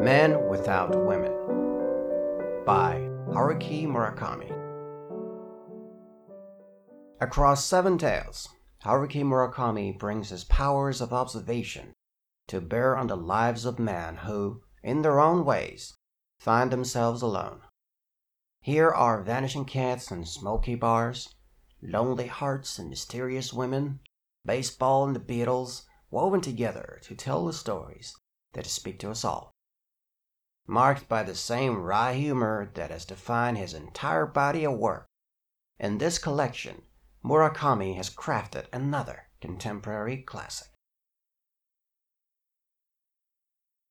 Men Without Women by Haruki Murakami. Across seven tales, Haruki Murakami brings his powers of observation to bear on the lives of men who, in their own ways, find themselves alone. Here are vanishing cats and smoky bars, lonely hearts and mysterious women, baseball and the Beatles woven together to tell the stories that speak to us all. Marked by the same wry humor that has defined his entire body of work, in this collection, Murakami has crafted another contemporary classic.